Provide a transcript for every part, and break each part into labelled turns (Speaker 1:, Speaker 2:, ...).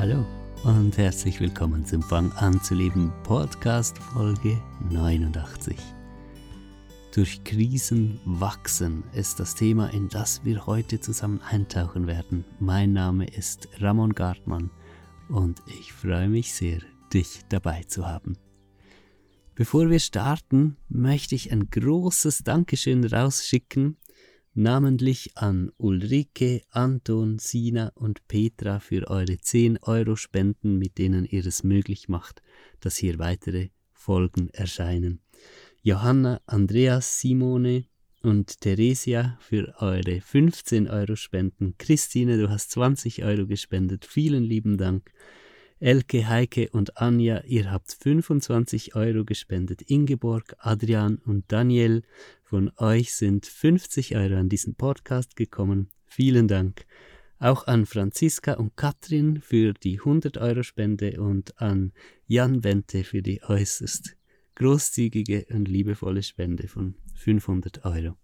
Speaker 1: Hallo und herzlich willkommen zum Fang an zu leben Podcast Folge 89. Durch Krisen wachsen ist das Thema, in das wir heute zusammen eintauchen werden. Mein Name ist Ramon Gartmann und ich freue mich sehr, dich dabei zu haben. Bevor wir starten, möchte ich ein großes Dankeschön rausschicken namentlich an Ulrike, Anton, Sina und Petra für eure 10 Euro Spenden, mit denen ihr es möglich macht, dass hier weitere Folgen erscheinen. Johanna, Andreas, Simone und Theresia für eure 15 Euro Spenden. Christine, du hast 20 Euro gespendet. Vielen lieben Dank. Elke, Heike und Anja, ihr habt 25 Euro gespendet. Ingeborg, Adrian und Daniel, von euch sind 50 Euro an diesen Podcast gekommen. Vielen Dank. Auch an Franziska und Katrin für die 100 Euro Spende und an Jan Wente für die äußerst großzügige und liebevolle Spende von 500 Euro.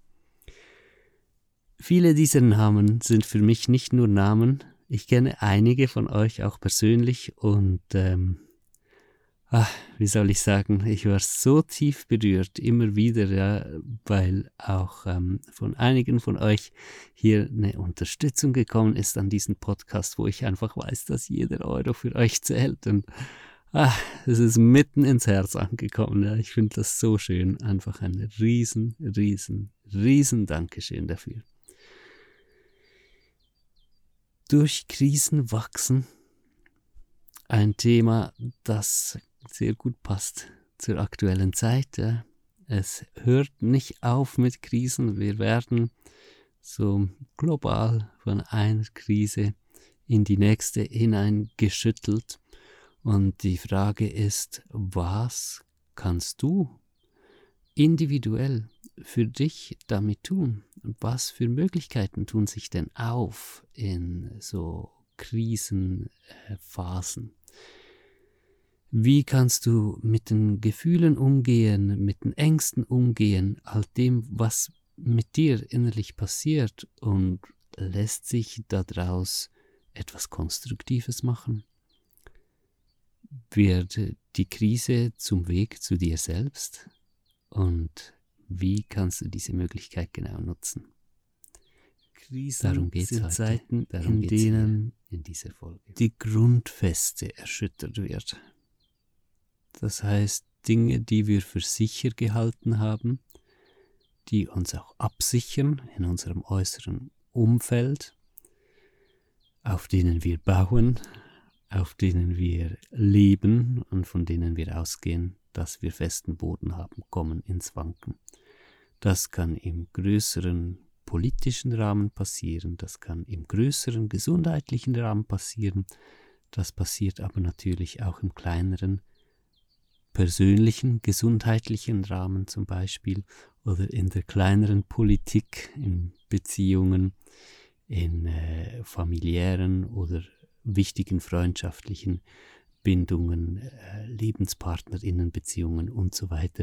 Speaker 1: Viele dieser Namen sind für mich nicht nur Namen, ich kenne einige von euch auch persönlich und ähm, ach, wie soll ich sagen, ich war so tief berührt, immer wieder, ja, weil auch ähm, von einigen von euch hier eine Unterstützung gekommen ist an diesem Podcast, wo ich einfach weiß, dass jeder Euro für euch zählt und ach, es ist mitten ins Herz angekommen. Ja. Ich finde das so schön. Einfach ein riesen, riesen, riesen Dankeschön dafür durch Krisen wachsen. Ein Thema, das sehr gut passt zur aktuellen Zeit. Es hört nicht auf mit Krisen. Wir werden so global von einer Krise in die nächste hineingeschüttelt. Und die Frage ist, was kannst du individuell für dich damit tun? Was für Möglichkeiten tun sich denn auf in so Krisenphasen? Wie kannst du mit den Gefühlen umgehen, mit den Ängsten umgehen, all dem, was mit dir innerlich passiert und lässt sich daraus etwas Konstruktives machen? Wird die Krise zum Weg zu dir selbst? Und wie kannst du diese Möglichkeit genau nutzen?
Speaker 2: Krisen Darum geht es Zeiten, Darum in denen
Speaker 1: in dieser Folge.
Speaker 2: die Grundfeste erschüttert wird. Das heißt, Dinge, die wir für sicher gehalten haben, die uns auch absichern in unserem äußeren Umfeld, auf denen wir bauen, auf denen wir leben und von denen wir ausgehen, dass wir festen Boden haben, kommen ins Wanken. Das kann im größeren politischen Rahmen passieren, das kann im größeren gesundheitlichen Rahmen passieren, das passiert aber natürlich auch im kleineren persönlichen gesundheitlichen Rahmen zum Beispiel oder in der kleineren Politik, in Beziehungen, in äh, familiären oder wichtigen freundschaftlichen Bindungen, äh, Lebenspartnerinnenbeziehungen und so weiter.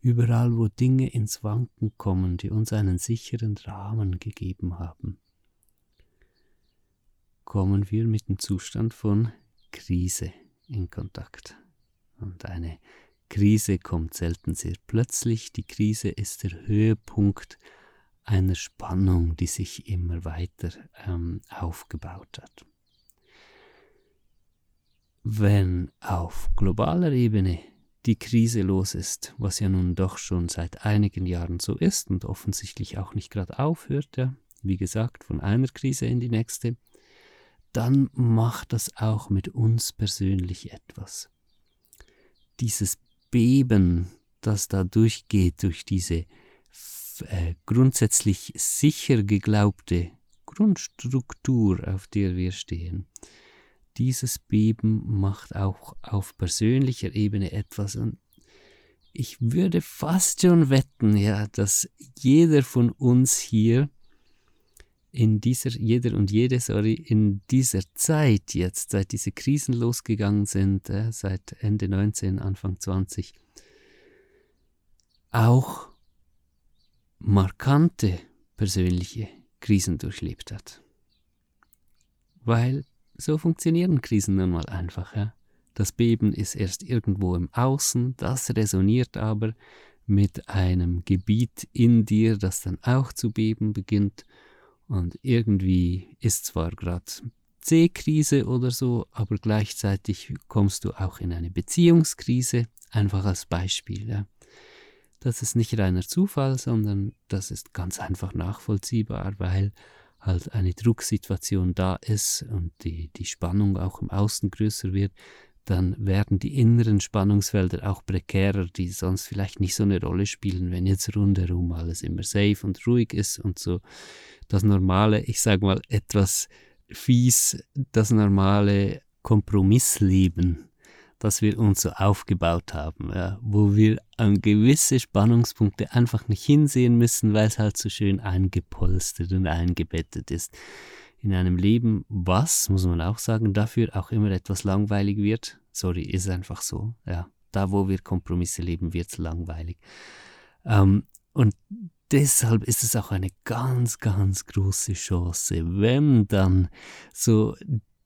Speaker 2: Überall, wo Dinge ins Wanken kommen, die uns einen sicheren Rahmen gegeben haben, kommen wir mit dem Zustand von Krise in Kontakt. Und eine Krise kommt selten sehr plötzlich. Die Krise ist der Höhepunkt einer Spannung, die sich immer weiter ähm, aufgebaut hat wenn auf globaler Ebene die Krise los ist, was ja nun doch schon seit einigen Jahren so ist und offensichtlich auch nicht gerade aufhört, ja, wie gesagt, von einer Krise in die nächste, dann macht das auch mit uns persönlich etwas. Dieses Beben, das da durchgeht durch diese äh, grundsätzlich sicher geglaubte Grundstruktur, auf der wir stehen, dieses Beben macht auch auf persönlicher Ebene etwas. Und ich würde fast schon wetten, ja, dass jeder von uns hier in dieser, jeder und jede, sorry, in dieser Zeit jetzt, seit diese Krisen losgegangen sind, äh, seit Ende 19, Anfang 20, auch markante persönliche Krisen durchlebt hat. Weil
Speaker 1: so funktionieren Krisen nun mal einfach. Ja? Das Beben ist erst irgendwo im Außen, das resoniert aber mit einem Gebiet in dir, das dann auch zu beben beginnt. Und irgendwie ist zwar gerade C-Krise oder so, aber gleichzeitig kommst du auch in eine Beziehungskrise, einfach als Beispiel. Ja. Das ist nicht reiner Zufall, sondern das ist ganz einfach nachvollziehbar, weil halt eine Drucksituation da ist und die, die Spannung auch im Außen größer wird, dann werden die inneren Spannungsfelder auch prekärer, die sonst vielleicht nicht so eine Rolle spielen, wenn jetzt rundherum alles immer safe und ruhig ist und so. Das normale, ich sage mal etwas fies, das normale Kompromissleben das wir uns so aufgebaut haben, ja, wo wir an gewisse Spannungspunkte einfach nicht hinsehen müssen, weil es halt so schön eingepolstert und eingebettet ist. In einem Leben, was, muss man auch sagen, dafür auch immer etwas langweilig wird. Sorry, ist einfach so. Ja, da, wo wir Kompromisse leben, wird es langweilig. Ähm, und deshalb ist es auch eine ganz, ganz große Chance, wenn dann so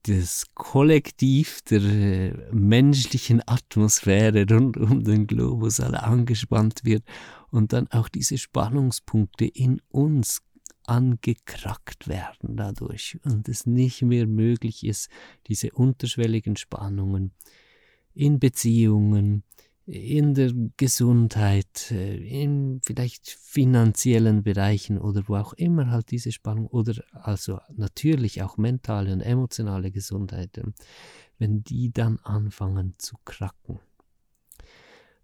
Speaker 1: das Kollektiv der äh, menschlichen Atmosphäre rund um den Globus alle angespannt wird und dann auch diese Spannungspunkte in uns angekrackt werden dadurch und es nicht mehr möglich ist, diese unterschwelligen Spannungen in Beziehungen, in der Gesundheit, äh, in vielleicht finanziellen Bereichen oder wo auch immer halt diese Spannung oder also natürlich auch mentale und emotionale Gesundheit, ähm, wenn die dann anfangen zu kracken,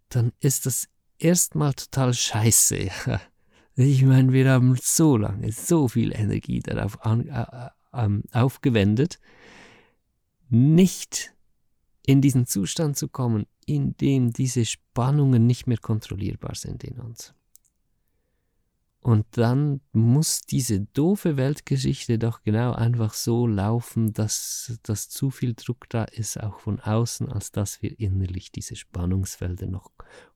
Speaker 1: dann ist das erstmal total scheiße. Ich meine, wir haben so lange so viel Energie darauf an, äh, äh, aufgewendet, nicht in diesen Zustand zu kommen, in dem diese Spannungen nicht mehr kontrollierbar sind in uns. Und dann muss diese doofe Weltgeschichte doch genau einfach so laufen, dass, dass zu viel Druck da ist, auch von außen, als dass wir innerlich diese Spannungsfelder noch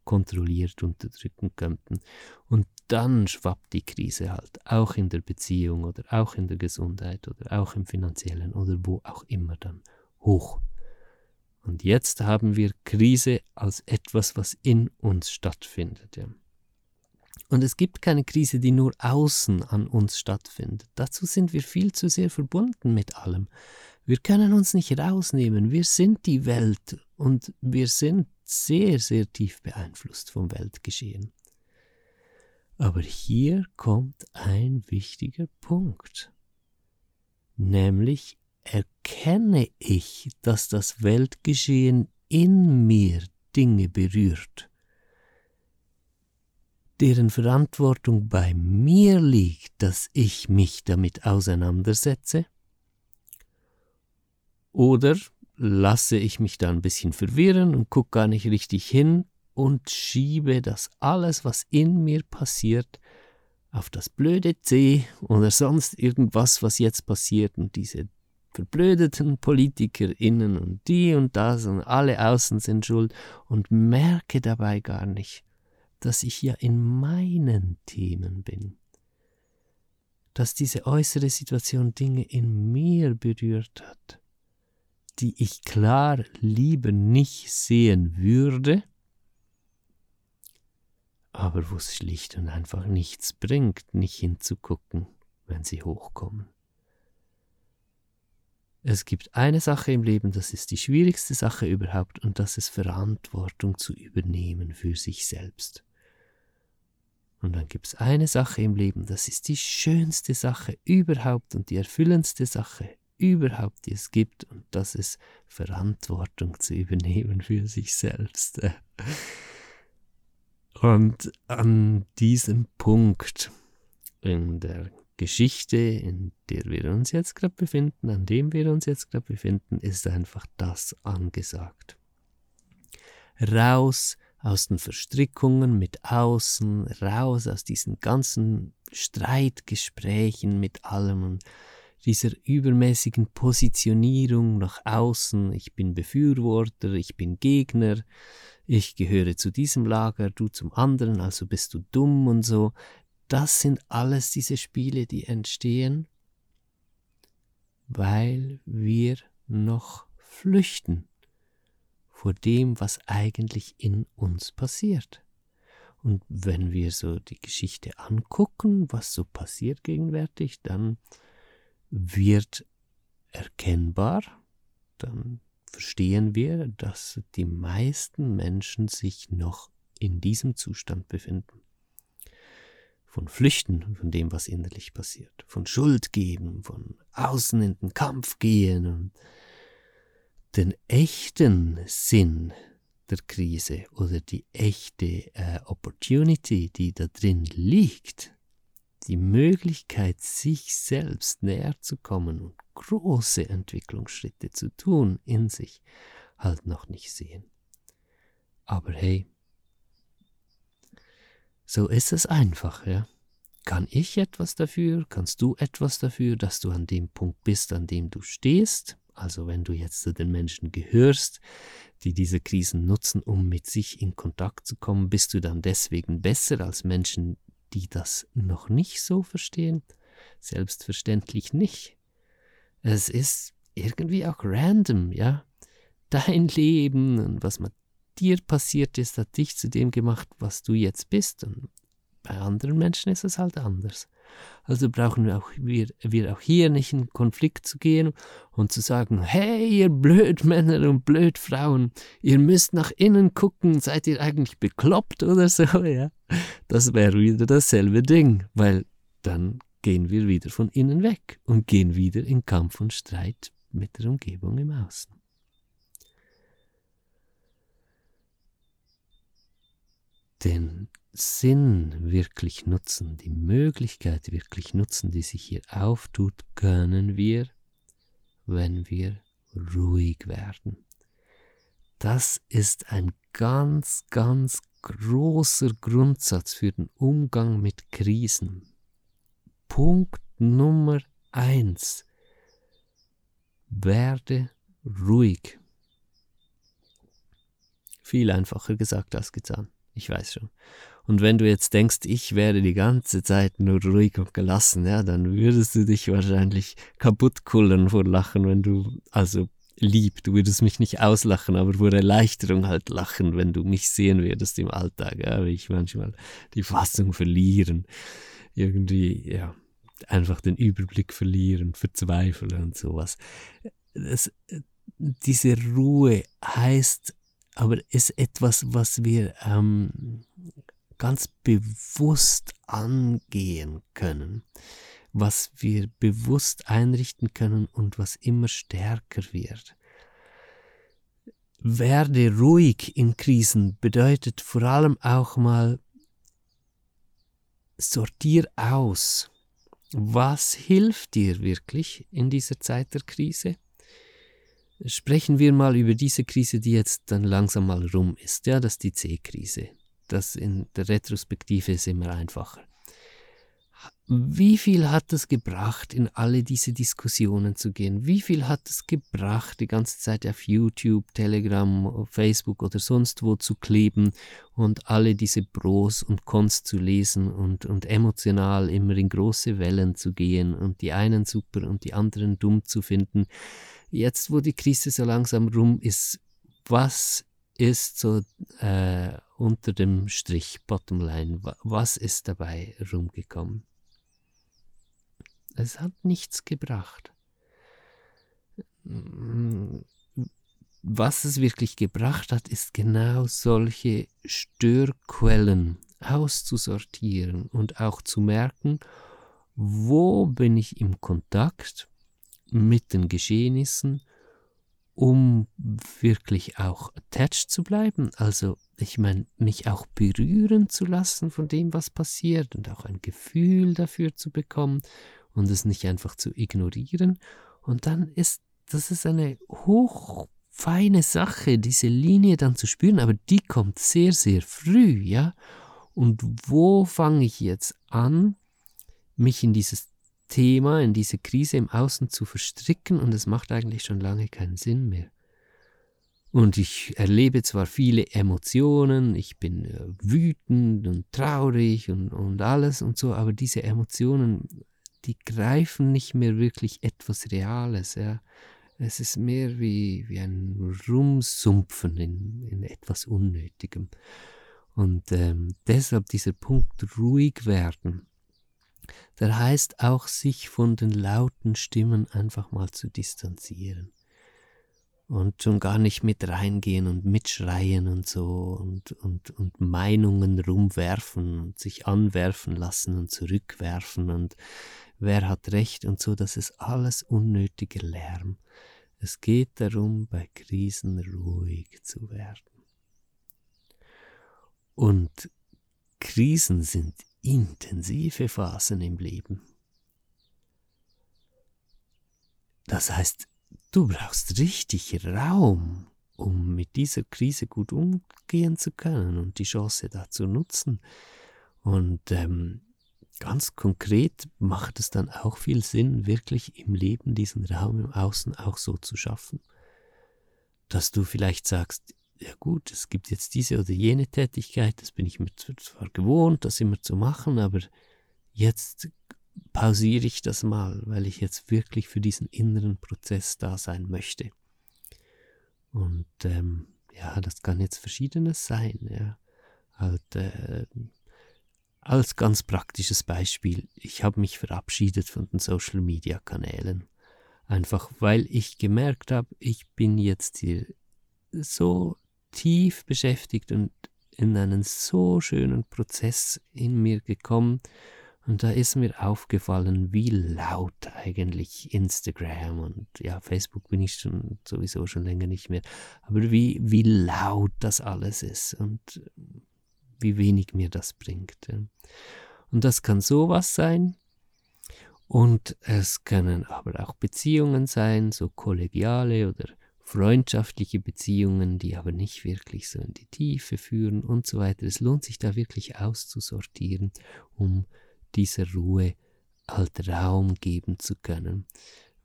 Speaker 1: kontrolliert unterdrücken könnten. Und dann schwappt die Krise halt, auch in der Beziehung oder auch in der Gesundheit oder auch im finanziellen oder wo auch immer dann hoch. Und jetzt haben wir Krise als etwas, was in uns stattfindet. Und es gibt keine Krise, die nur außen an uns stattfindet. Dazu sind wir viel zu sehr verbunden mit allem. Wir können uns nicht rausnehmen. Wir sind die Welt und wir sind sehr, sehr tief beeinflusst vom Weltgeschehen. Aber hier kommt ein wichtiger Punkt, nämlich erkenne ich, dass das Weltgeschehen in mir Dinge berührt, deren Verantwortung bei mir liegt, dass ich mich damit auseinandersetze? Oder lasse ich mich da ein bisschen verwirren und gucke gar nicht richtig hin und schiebe das alles, was in mir passiert, auf das blöde C oder sonst irgendwas, was jetzt passiert und diese verblödeten PolitikerInnen und die und das und alle außen sind schuld und merke dabei gar nicht, dass ich ja in meinen Themen bin. Dass diese äußere Situation Dinge in mir berührt hat, die ich klar lieber nicht sehen würde, aber wo es schlicht und einfach nichts bringt, nicht hinzugucken, wenn sie hochkommen. Es gibt eine Sache im Leben, das ist die schwierigste Sache überhaupt, und das ist Verantwortung zu übernehmen für sich selbst. Und dann gibt es eine Sache im Leben, das ist die schönste Sache überhaupt und die erfüllendste Sache überhaupt, die es gibt, und das ist Verantwortung zu übernehmen für sich selbst. Und an diesem Punkt in der Geschichte, in der wir uns jetzt gerade befinden, an dem wir uns jetzt gerade befinden, ist einfach das angesagt. Raus aus den Verstrickungen mit außen, raus aus diesen ganzen Streitgesprächen mit allem und dieser übermäßigen Positionierung nach außen, ich bin Befürworter, ich bin Gegner, ich gehöre zu diesem Lager, du zum anderen, also bist du dumm und so, das sind alles diese Spiele, die entstehen, weil wir noch flüchten vor dem, was eigentlich in uns passiert. Und wenn wir so die Geschichte angucken, was so passiert gegenwärtig, dann wird erkennbar, dann verstehen wir, dass die meisten Menschen sich noch in diesem Zustand befinden. Von Flüchten von dem, was innerlich passiert, von Schuld geben, von außen in den Kampf gehen und den echten Sinn der Krise oder die echte äh, Opportunity, die da drin liegt, die Möglichkeit, sich selbst näher zu kommen und große Entwicklungsschritte zu tun in sich, halt noch nicht sehen. Aber hey, so ist es einfach, ja. Kann ich etwas dafür? Kannst du etwas dafür, dass du an dem Punkt bist, an dem du stehst? Also wenn du jetzt zu den Menschen gehörst, die diese Krisen nutzen, um mit sich in Kontakt zu kommen, bist du dann deswegen besser als Menschen, die das noch nicht so verstehen? Selbstverständlich nicht. Es ist irgendwie auch random, ja. Dein Leben und was mit dir passiert ist, hat dich zu dem gemacht, was du jetzt bist. Und bei anderen Menschen ist es halt anders. Also brauchen wir auch, wir, wir auch hier nicht in Konflikt zu gehen und zu sagen, hey, ihr Blödmänner und Blödfrauen, ihr müsst nach innen gucken, seid ihr eigentlich bekloppt oder so, ja. Das wäre wieder dasselbe Ding, weil dann gehen wir wieder von innen weg und gehen wieder in Kampf und Streit mit der Umgebung im Außen. Den Sinn wirklich nutzen, die Möglichkeit wirklich nutzen, die sich hier auftut, können wir, wenn wir ruhig werden. Das ist ein ganz, ganz großer Grundsatz für den Umgang mit Krisen. Punkt Nummer eins. Werde ruhig. Viel einfacher gesagt als getan. Ich weiß schon. Und wenn du jetzt denkst, ich werde die ganze Zeit nur ruhig und gelassen, ja, dann würdest du dich wahrscheinlich kaputt kullern vor Lachen, wenn du, also lieb, du würdest mich nicht auslachen, aber vor Erleichterung halt lachen, wenn du mich sehen würdest im Alltag, ja, wie ich manchmal die Fassung verlieren, irgendwie, ja, einfach den Überblick verlieren, verzweifeln und sowas. Das, diese Ruhe heißt aber ist etwas, was wir ähm, ganz bewusst angehen können, was wir bewusst einrichten können und was immer stärker wird. Werde ruhig in Krisen bedeutet vor allem auch mal sortier aus, was hilft dir wirklich in dieser Zeit der Krise Sprechen wir mal über diese Krise, die jetzt dann langsam mal rum ist. Ja, das ist die C-Krise. Das in der Retrospektive ist immer einfacher. Wie viel hat es gebracht, in alle diese Diskussionen zu gehen? Wie viel hat es gebracht, die ganze Zeit auf YouTube, Telegram, Facebook oder sonst wo zu kleben und alle diese Pros und Cons zu lesen und, und emotional immer in große Wellen zu gehen und die einen super und die anderen dumm zu finden? Jetzt, wo die Krise so langsam rum ist, was ist so äh, unter dem Strich, Bottomline, was ist dabei rumgekommen? Es hat nichts gebracht. Was es wirklich gebracht hat, ist genau solche Störquellen auszusortieren und auch zu merken, wo bin ich im Kontakt mit den Geschehnissen, um wirklich auch attached zu bleiben. Also ich meine, mich auch berühren zu lassen von dem, was passiert und auch ein Gefühl dafür zu bekommen und es nicht einfach zu ignorieren. Und dann ist, das ist eine hochfeine Sache, diese Linie dann zu spüren, aber die kommt sehr, sehr früh, ja. Und wo fange ich jetzt an, mich in dieses Thema, in diese Krise im Außen zu verstricken und es macht eigentlich schon lange keinen Sinn mehr. Und ich erlebe zwar viele Emotionen, ich bin äh, wütend und traurig und, und alles und so, aber diese Emotionen, die greifen nicht mehr wirklich etwas Reales. Ja. Es ist mehr wie, wie ein Rumsumpfen in, in etwas Unnötigem. Und ähm, deshalb dieser Punkt ruhig werden, der heißt auch, sich von den lauten Stimmen einfach mal zu distanzieren. Und schon gar nicht mit reingehen und mitschreien und so und, und, und Meinungen rumwerfen und sich anwerfen lassen und zurückwerfen und wer hat recht und so, das ist alles unnötiger Lärm. Es geht darum, bei Krisen ruhig zu werden. Und Krisen sind intensive Phasen im Leben. Das heißt, du brauchst richtig Raum, um mit dieser Krise gut umgehen zu können und die Chance dazu nutzen. Und ähm, ganz konkret macht es dann auch viel Sinn, wirklich im Leben diesen Raum im Außen auch so zu schaffen, dass du vielleicht sagst, ja gut, es gibt jetzt diese oder jene Tätigkeit, das bin ich mir zwar gewohnt, das immer zu machen, aber jetzt pausiere ich das mal, weil ich jetzt wirklich für diesen inneren Prozess da sein möchte. Und ähm, ja, das kann jetzt verschiedenes sein. Ja. Halt, äh, als ganz praktisches Beispiel, ich habe mich verabschiedet von den Social-Media-Kanälen. Einfach weil ich gemerkt habe, ich bin jetzt hier so tief beschäftigt und in einen so schönen Prozess in mir gekommen. Und da ist mir aufgefallen, wie laut eigentlich Instagram und ja, Facebook bin ich schon sowieso schon länger nicht mehr, aber wie, wie laut das alles ist und wie wenig mir das bringt. Und das kann sowas sein. Und es können aber auch Beziehungen sein, so kollegiale oder freundschaftliche Beziehungen, die aber nicht wirklich so in die Tiefe führen und so weiter. Es lohnt sich da wirklich auszusortieren, um dieser Ruhe halt Raum geben zu können,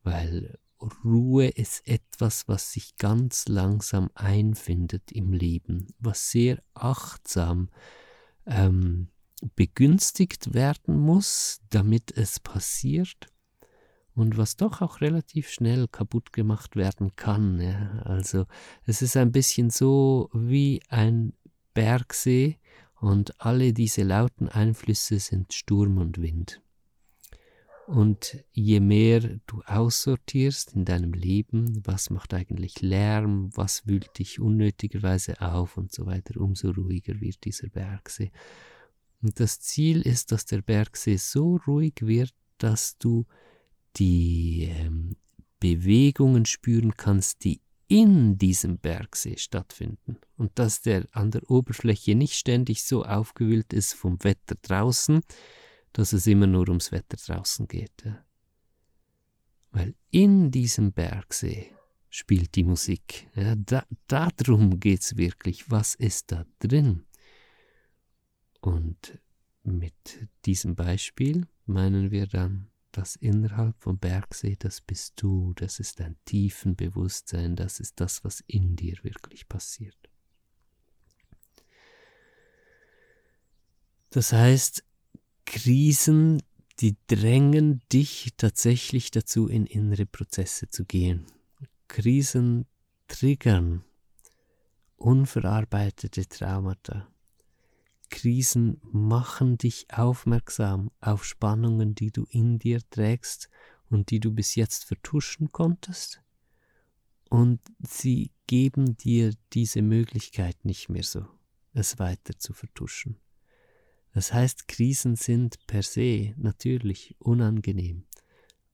Speaker 1: weil Ruhe ist etwas, was sich ganz langsam einfindet im Leben, was sehr achtsam ähm, begünstigt werden muss, damit es passiert und was doch auch relativ schnell kaputt gemacht werden kann. Ja. Also es ist ein bisschen so wie ein Bergsee und alle diese lauten Einflüsse sind Sturm und Wind. Und je mehr du aussortierst in deinem Leben, was macht eigentlich Lärm, was wühlt dich unnötigerweise auf und so weiter, umso ruhiger wird dieser Bergsee. Und das Ziel ist, dass der Bergsee so ruhig wird, dass du die ähm, Bewegungen spüren kannst, die in diesem Bergsee stattfinden und dass der an der Oberfläche nicht ständig so aufgewühlt ist vom Wetter draußen, dass es immer nur ums Wetter draußen geht. Ja. Weil in diesem Bergsee spielt die Musik. Ja, da, darum geht es wirklich. Was ist da drin? Und mit diesem Beispiel meinen wir dann das innerhalb vom Bergsee, das bist du, das ist dein tiefen Bewusstsein, das ist das, was in dir wirklich passiert. Das heißt, Krisen, die drängen dich tatsächlich dazu, in innere Prozesse zu gehen. Krisen triggern unverarbeitete Traumata. Krisen machen dich aufmerksam auf Spannungen, die du in dir trägst und die du bis jetzt vertuschen konntest. Und sie geben dir diese Möglichkeit nicht mehr so, es weiter zu vertuschen. Das heißt, Krisen sind per se natürlich unangenehm,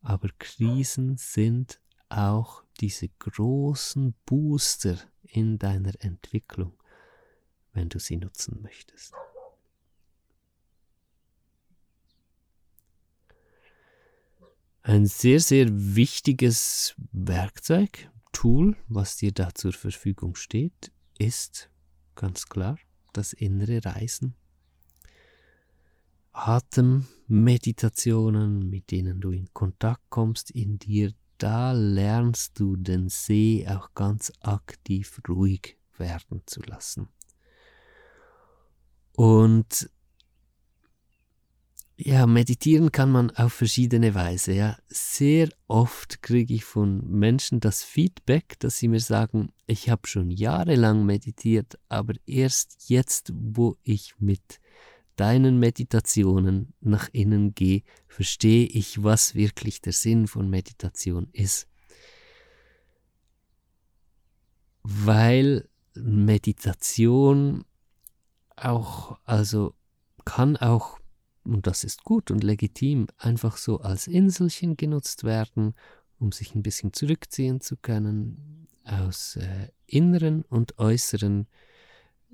Speaker 1: aber Krisen sind auch diese großen Booster in deiner Entwicklung wenn du sie nutzen möchtest. Ein sehr, sehr wichtiges Werkzeug, Tool, was dir da zur Verfügung steht, ist ganz klar das innere Reisen. Atemmeditationen, mit denen du in Kontakt kommst in dir, da lernst du den See auch ganz aktiv ruhig werden zu lassen. Und ja, meditieren kann man auf verschiedene Weise. Ja. Sehr oft kriege ich von Menschen das Feedback, dass sie mir sagen, ich habe schon jahrelang meditiert, aber erst jetzt, wo ich mit deinen Meditationen nach innen gehe, verstehe ich, was wirklich der Sinn von Meditation ist. Weil Meditation auch, also kann auch und das ist gut und legitim, einfach so als Inselchen genutzt werden, um sich ein bisschen zurückziehen zu können aus äh, inneren und äußeren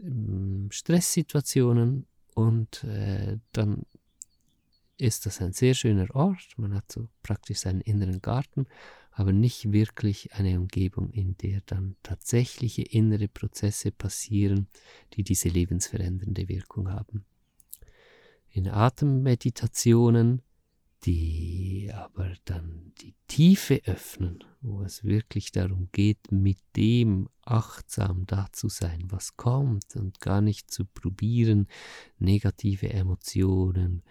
Speaker 1: äh, Stresssituationen. Und äh, dann ist das ein sehr schöner Ort, man hat so praktisch seinen inneren Garten, aber nicht wirklich eine Umgebung, in der dann tatsächliche innere Prozesse passieren, die diese lebensverändernde Wirkung haben in Atemmeditationen, die aber dann die Tiefe öffnen, wo es wirklich darum geht, mit dem achtsam da zu sein, was kommt und gar nicht zu probieren, negative Emotionen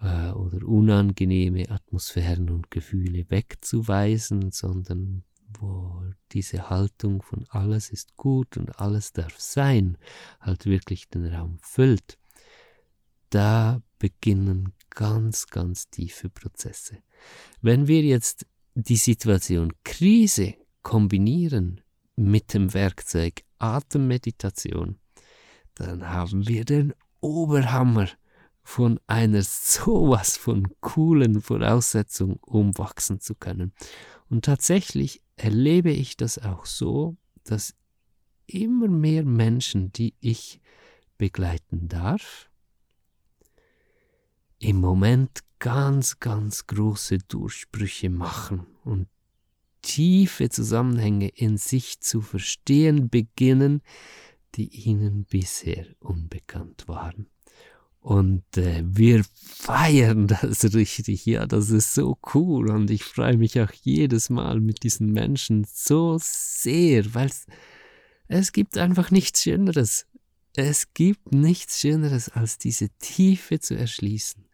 Speaker 1: äh, oder unangenehme Atmosphären und Gefühle wegzuweisen, sondern wo diese Haltung von alles ist gut und alles darf sein, halt wirklich den Raum füllt da beginnen ganz, ganz tiefe Prozesse. Wenn wir jetzt die Situation Krise kombinieren mit dem Werkzeug Atemmeditation, dann haben wir den Oberhammer von einer sowas von coolen Voraussetzung, um wachsen zu können. Und tatsächlich erlebe ich das auch so, dass immer mehr Menschen, die ich begleiten darf, im Moment ganz, ganz große Durchbrüche machen und tiefe Zusammenhänge in sich zu verstehen beginnen, die ihnen bisher unbekannt waren. Und äh, wir feiern das richtig, ja, das ist so cool und ich freue mich auch jedes Mal mit diesen Menschen so sehr, weil es gibt einfach nichts Schöneres. Es gibt nichts Schöneres, als diese Tiefe zu erschließen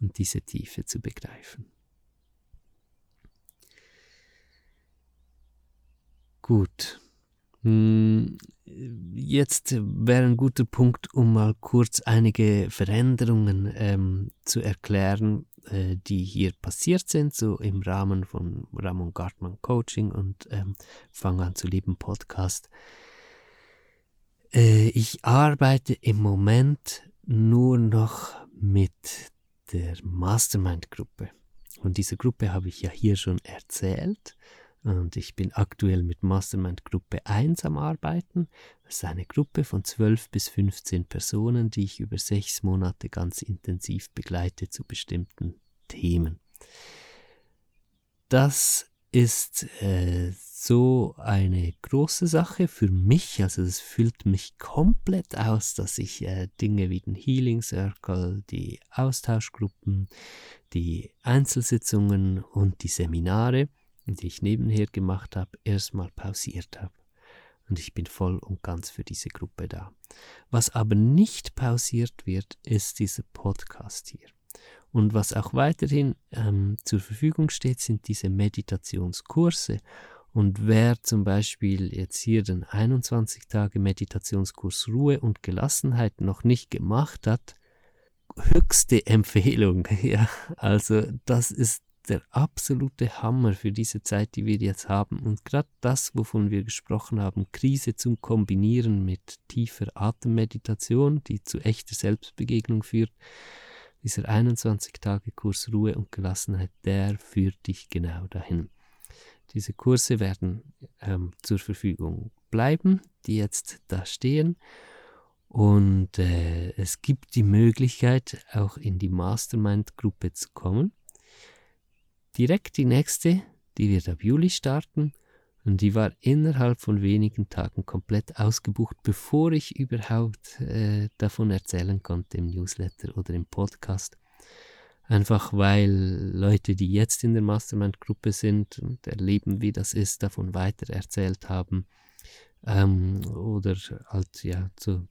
Speaker 1: und diese Tiefe zu begreifen. Gut. Hm, jetzt wäre ein guter Punkt, um mal kurz einige Veränderungen ähm, zu erklären, äh, die hier passiert sind, so im Rahmen von Ramon Gartmann Coaching und ähm, Fang an zu lieben Podcast. Äh, ich arbeite im Moment nur noch mit der Mastermind-Gruppe. Und diese Gruppe habe ich ja hier schon erzählt. Und ich bin aktuell mit Mastermind Gruppe 1 am Arbeiten. Das ist eine Gruppe von 12 bis 15 Personen, die ich über sechs Monate ganz intensiv begleite zu bestimmten Themen. Das ist äh, so eine große Sache für mich. Also es füllt mich komplett aus, dass ich äh, Dinge wie den Healing Circle, die Austauschgruppen, die Einzelsitzungen und die Seminare, die ich nebenher gemacht habe, erstmal pausiert habe. Und ich bin voll und ganz für diese Gruppe da. Was aber nicht pausiert wird, ist dieser Podcast hier. Und was auch weiterhin ähm, zur Verfügung steht, sind diese Meditationskurse. Und wer zum Beispiel jetzt hier den 21 Tage Meditationskurs Ruhe und Gelassenheit noch nicht gemacht hat, höchste Empfehlung. Ja, also das ist der absolute Hammer für diese Zeit, die wir jetzt haben. Und gerade das, wovon wir gesprochen haben, Krise zum Kombinieren mit tiefer Atemmeditation, die zu echter Selbstbegegnung führt, dieser 21-Tage-Kurs Ruhe und Gelassenheit, der führt dich genau dahin. Diese Kurse werden ähm, zur Verfügung bleiben, die jetzt da stehen. Und äh, es gibt die Möglichkeit, auch in die Mastermind-Gruppe zu kommen. Direkt die nächste, die wird ab Juli starten. Und die war innerhalb von wenigen Tagen komplett ausgebucht, bevor ich überhaupt äh, davon erzählen konnte im Newsletter oder im Podcast. Einfach weil Leute, die jetzt in der Mastermind-Gruppe sind und erleben, wie das ist, davon weiter erzählt haben. Ähm, oder halt ja, zu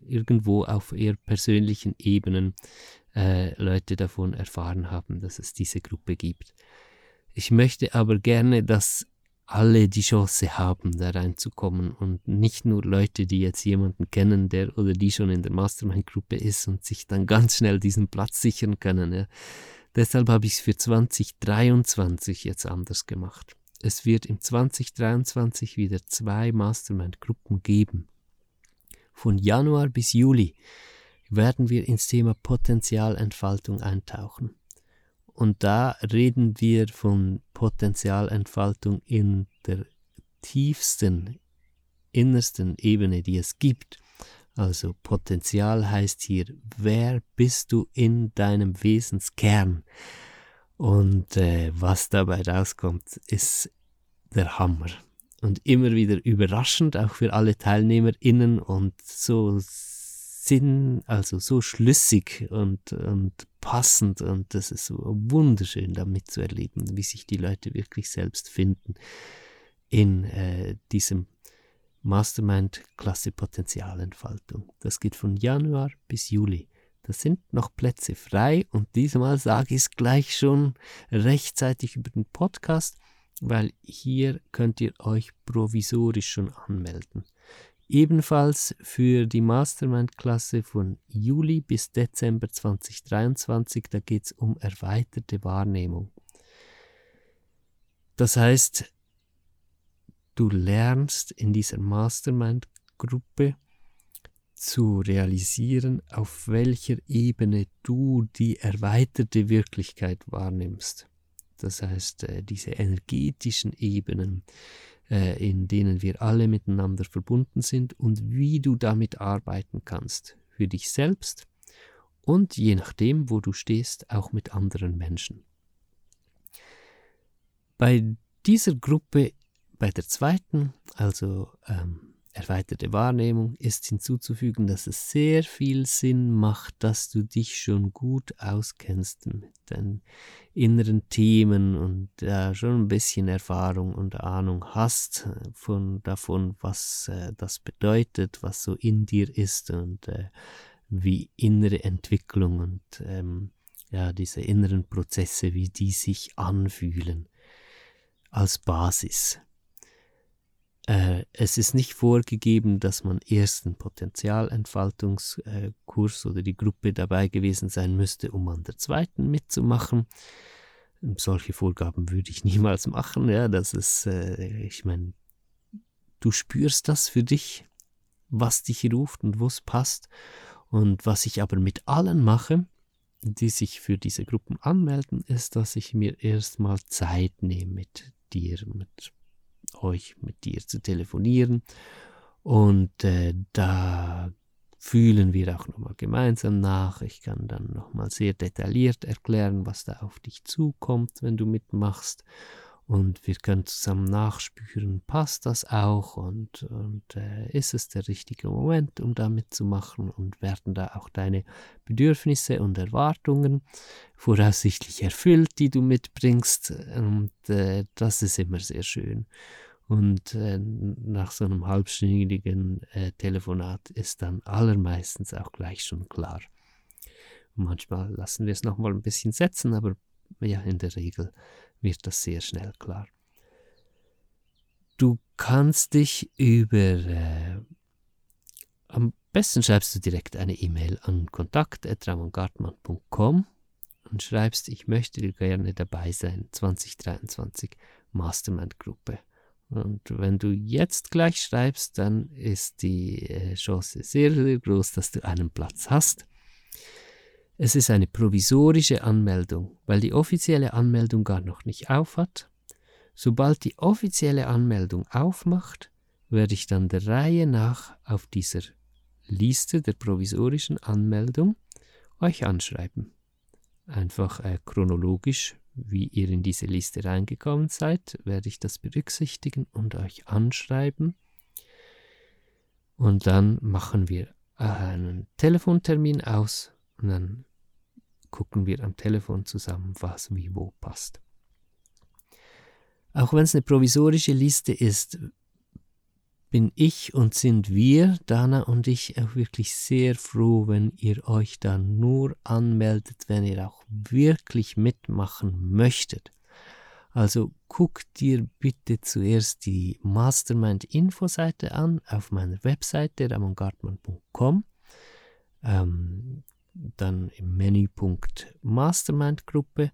Speaker 1: irgendwo auf eher persönlichen Ebenen äh, Leute davon erfahren haben, dass es diese Gruppe gibt. Ich möchte aber gerne, dass alle die Chance haben, da reinzukommen und nicht nur Leute, die jetzt jemanden kennen, der oder die schon in der Mastermind-Gruppe ist und sich dann ganz schnell diesen Platz sichern können. Ja. Deshalb habe ich es für 2023 jetzt anders gemacht. Es wird im 2023 wieder zwei Mastermind-Gruppen geben. Von Januar bis Juli werden wir ins Thema Potenzialentfaltung eintauchen. Und da reden wir von Potenzialentfaltung in der tiefsten, innersten Ebene, die es gibt. Also Potenzial heißt hier, wer bist du in deinem Wesenskern? Und äh, was dabei rauskommt, ist der Hammer. Und immer wieder überraschend, auch für alle TeilnehmerInnen und so Sinn, also so schlüssig und, und passend und das ist so wunderschön damit zu erleben, wie sich die Leute wirklich selbst finden in äh, diesem Mastermind-Klasse Potenzialentfaltung. Das geht von Januar bis Juli. Da sind noch Plätze frei und diesmal sage ich es gleich schon rechtzeitig über den Podcast, weil hier könnt ihr euch provisorisch schon anmelden. Ebenfalls für die Mastermind-Klasse von Juli bis Dezember 2023, da geht es um erweiterte Wahrnehmung. Das heißt, du lernst in dieser Mastermind-Gruppe zu realisieren, auf welcher Ebene du die erweiterte Wirklichkeit wahrnimmst. Das heißt, äh, diese energetischen Ebenen, in denen wir alle miteinander verbunden sind und wie du damit arbeiten kannst. Für dich selbst und je nachdem, wo du stehst, auch mit anderen Menschen. Bei dieser Gruppe, bei der zweiten, also ähm, erweiterte Wahrnehmung ist hinzuzufügen, dass es sehr viel Sinn macht, dass du dich schon gut auskennst mit deinen inneren Themen und ja, schon ein bisschen Erfahrung und Ahnung hast äh, von davon, was äh, das bedeutet, was so in dir ist und äh, wie innere Entwicklung und ähm, ja, diese inneren Prozesse, wie die sich anfühlen als Basis. Äh, es ist nicht vorgegeben, dass man erst einen Potenzialentfaltungskurs oder die Gruppe dabei gewesen sein müsste, um an der zweiten mitzumachen. Solche Vorgaben würde ich niemals machen. Ja, das ist, äh, ich meine, du spürst das für dich, was dich ruft und wo es passt. Und was ich aber mit allen mache, die sich für diese Gruppen anmelden, ist, dass ich mir erstmal Zeit nehme mit dir, mit euch mit dir zu telefonieren. Und äh, da fühlen wir auch nochmal gemeinsam nach. Ich kann dann nochmal sehr detailliert erklären, was da auf dich zukommt, wenn du mitmachst und wir können zusammen nachspüren, passt das auch und, und äh, ist es der richtige Moment, um da mitzumachen und werden da auch deine Bedürfnisse und Erwartungen voraussichtlich erfüllt, die du mitbringst und äh, das ist immer sehr schön. Und äh, nach so einem halbstündigen äh, Telefonat ist dann allermeistens auch gleich schon klar. manchmal lassen wir es nochmal ein bisschen setzen, aber ja, in der Regel wird das sehr schnell klar. Du kannst dich über, äh, am besten schreibst du direkt eine E-Mail an kontakt.ramongartmann.com und schreibst, ich möchte gerne dabei sein, 2023 Mastermind-Gruppe. Und wenn du jetzt gleich schreibst, dann ist die äh, Chance sehr, sehr groß, dass du einen Platz hast. Es ist eine provisorische Anmeldung, weil die offizielle Anmeldung gar noch nicht aufhat. Sobald die offizielle Anmeldung aufmacht, werde ich dann der Reihe nach auf dieser Liste der provisorischen Anmeldung euch anschreiben. Einfach äh, chronologisch, wie ihr in diese Liste reingekommen seid, werde ich das berücksichtigen und euch anschreiben. Und dann machen wir einen Telefontermin aus und dann gucken wir am Telefon zusammen, was wie wo passt. Auch wenn es eine provisorische Liste ist, bin ich und sind wir, Dana und ich, auch wirklich sehr froh, wenn ihr euch dann nur anmeldet, wenn ihr auch wirklich mitmachen möchtet. Also guck dir bitte zuerst die Mastermind-Info-Seite an auf meiner Webseite ramongartmann.com. Ähm, dann im Menüpunkt Mastermind-Gruppe.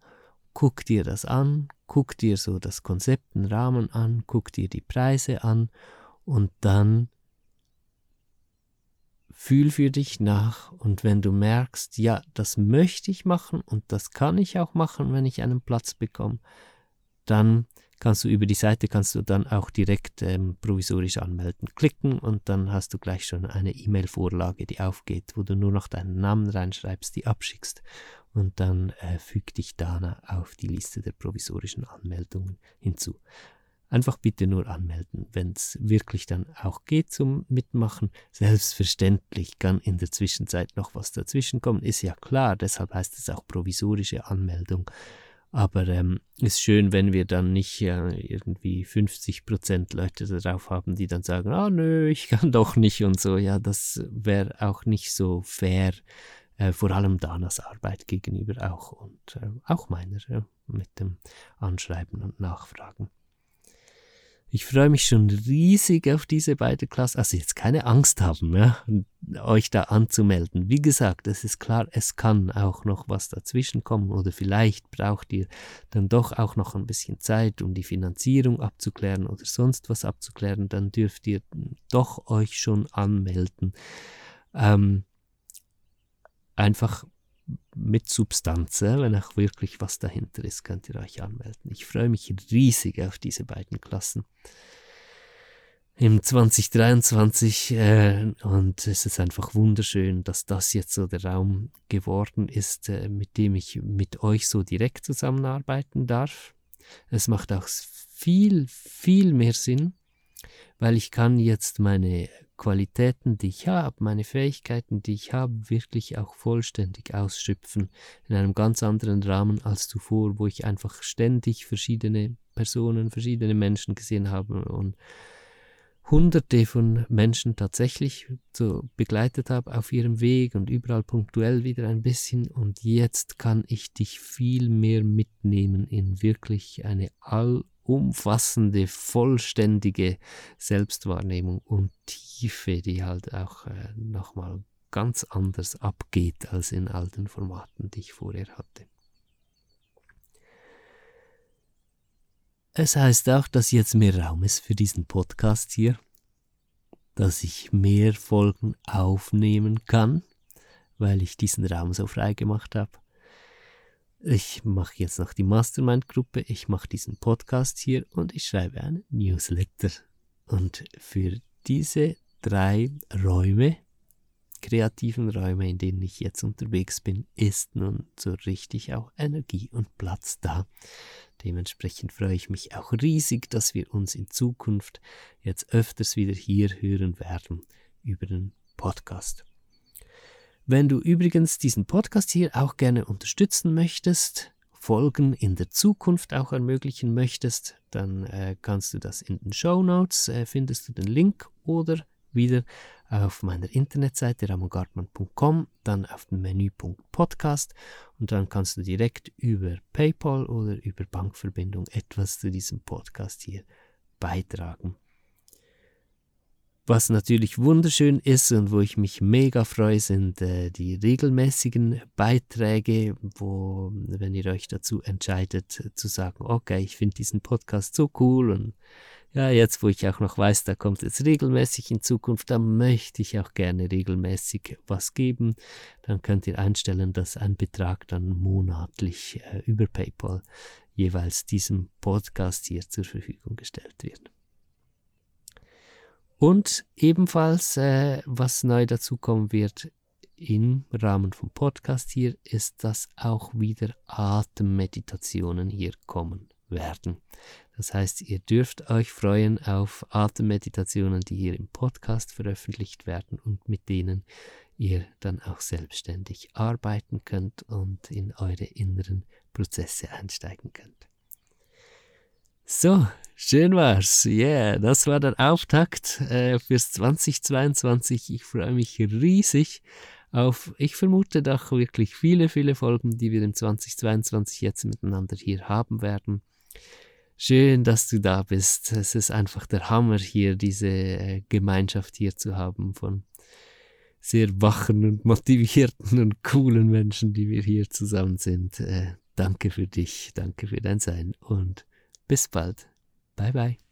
Speaker 1: Guck dir das an, guck dir so das Konzept, den Rahmen an, guck dir die Preise an und dann fühl für dich nach und wenn du merkst, ja, das möchte ich machen und das kann ich auch machen, wenn ich einen Platz bekomme, dann kannst du über die Seite kannst du dann auch direkt ähm, provisorisch anmelden klicken und dann hast du gleich schon eine E-Mail-Vorlage, die aufgeht, wo du nur noch deinen Namen reinschreibst, die abschickst und dann äh, füg dich Dana auf die Liste der provisorischen Anmeldungen hinzu. Einfach bitte nur anmelden, wenn es wirklich dann auch geht zum Mitmachen. Selbstverständlich kann in der Zwischenzeit noch was dazwischen kommen, ist ja klar, deshalb heißt es auch provisorische Anmeldung. Aber ähm, ist schön, wenn wir dann nicht äh, irgendwie 50% Leute darauf haben, die dann sagen, ah nö, ich kann doch nicht und so. Ja, das wäre auch nicht so fair, äh, vor allem Danas Arbeit gegenüber auch und äh, auch meiner mit dem Anschreiben und Nachfragen. Ich freue mich schon riesig auf diese beiden Klassen. Also jetzt keine Angst haben, ja, euch da anzumelden. Wie gesagt, es ist klar, es kann auch noch was dazwischen kommen oder vielleicht braucht ihr dann doch auch noch ein bisschen Zeit, um die Finanzierung abzuklären oder sonst was abzuklären. Dann dürft ihr doch euch schon anmelden. Ähm, einfach mit Substanz, wenn auch wirklich was dahinter ist, könnt ihr euch anmelden. Ich freue mich riesig auf diese beiden Klassen im 2023 äh, und es ist einfach wunderschön, dass das jetzt so der Raum geworden ist, äh, mit dem ich mit euch so direkt zusammenarbeiten darf. Es macht auch viel, viel mehr Sinn, weil ich kann jetzt meine Qualitäten, die ich habe, meine Fähigkeiten, die ich habe, wirklich auch vollständig ausschöpfen in einem ganz anderen Rahmen als zuvor, wo ich einfach ständig verschiedene Personen, verschiedene Menschen gesehen habe und hunderte von Menschen tatsächlich so begleitet habe auf ihrem Weg und überall punktuell wieder ein bisschen und jetzt kann ich dich viel mehr mitnehmen in wirklich eine all umfassende, vollständige Selbstwahrnehmung und Tiefe, die halt auch äh, nochmal ganz anders abgeht als in alten Formaten, die ich vorher hatte. Es heißt auch, dass jetzt mehr Raum ist für diesen Podcast hier, dass ich mehr Folgen aufnehmen kann, weil ich diesen Raum so frei gemacht habe. Ich mache jetzt noch die Mastermind-Gruppe, ich mache diesen Podcast hier und ich schreibe einen Newsletter. Und für diese drei Räume, kreativen Räume, in denen ich jetzt unterwegs bin, ist nun so richtig auch Energie und Platz da. Dementsprechend freue ich mich auch riesig, dass wir uns in Zukunft jetzt öfters wieder hier hören werden über den Podcast. Wenn du übrigens diesen Podcast hier auch gerne unterstützen möchtest, Folgen in der Zukunft auch ermöglichen möchtest, dann äh, kannst du das in den Show Notes, äh, findest du den Link oder wieder auf meiner Internetseite ramongartmann.com, dann auf den Menüpunkt Podcast und dann kannst du direkt über PayPal oder über Bankverbindung etwas zu diesem Podcast hier beitragen. Was natürlich wunderschön ist und wo ich mich mega freue, sind äh, die regelmäßigen Beiträge, wo, wenn ihr euch dazu entscheidet, zu sagen, okay, ich finde diesen Podcast so cool und ja, jetzt wo ich auch noch weiß, da kommt jetzt regelmäßig in Zukunft, dann möchte ich auch gerne regelmäßig was geben. Dann könnt ihr einstellen, dass ein Betrag dann monatlich äh, über PayPal jeweils diesem Podcast hier zur Verfügung gestellt wird. Und ebenfalls, äh, was neu dazukommen wird im Rahmen vom Podcast hier, ist, dass auch wieder Atemmeditationen hier kommen werden. Das heißt, ihr dürft euch freuen auf Atemmeditationen, die hier im Podcast veröffentlicht werden und mit denen ihr dann auch selbstständig arbeiten könnt und in eure inneren Prozesse einsteigen könnt. So, schön war's. Yeah, das war der Auftakt äh, fürs 2022. Ich freue mich riesig auf, ich vermute doch wirklich viele, viele Folgen, die wir im 2022 jetzt miteinander hier haben werden. Schön, dass du da bist. Es ist einfach der Hammer hier, diese äh, Gemeinschaft hier zu haben von sehr wachen und motivierten und coolen Menschen, die wir hier zusammen sind. Äh, danke für dich, danke für dein Sein und bis bald. Bye bye.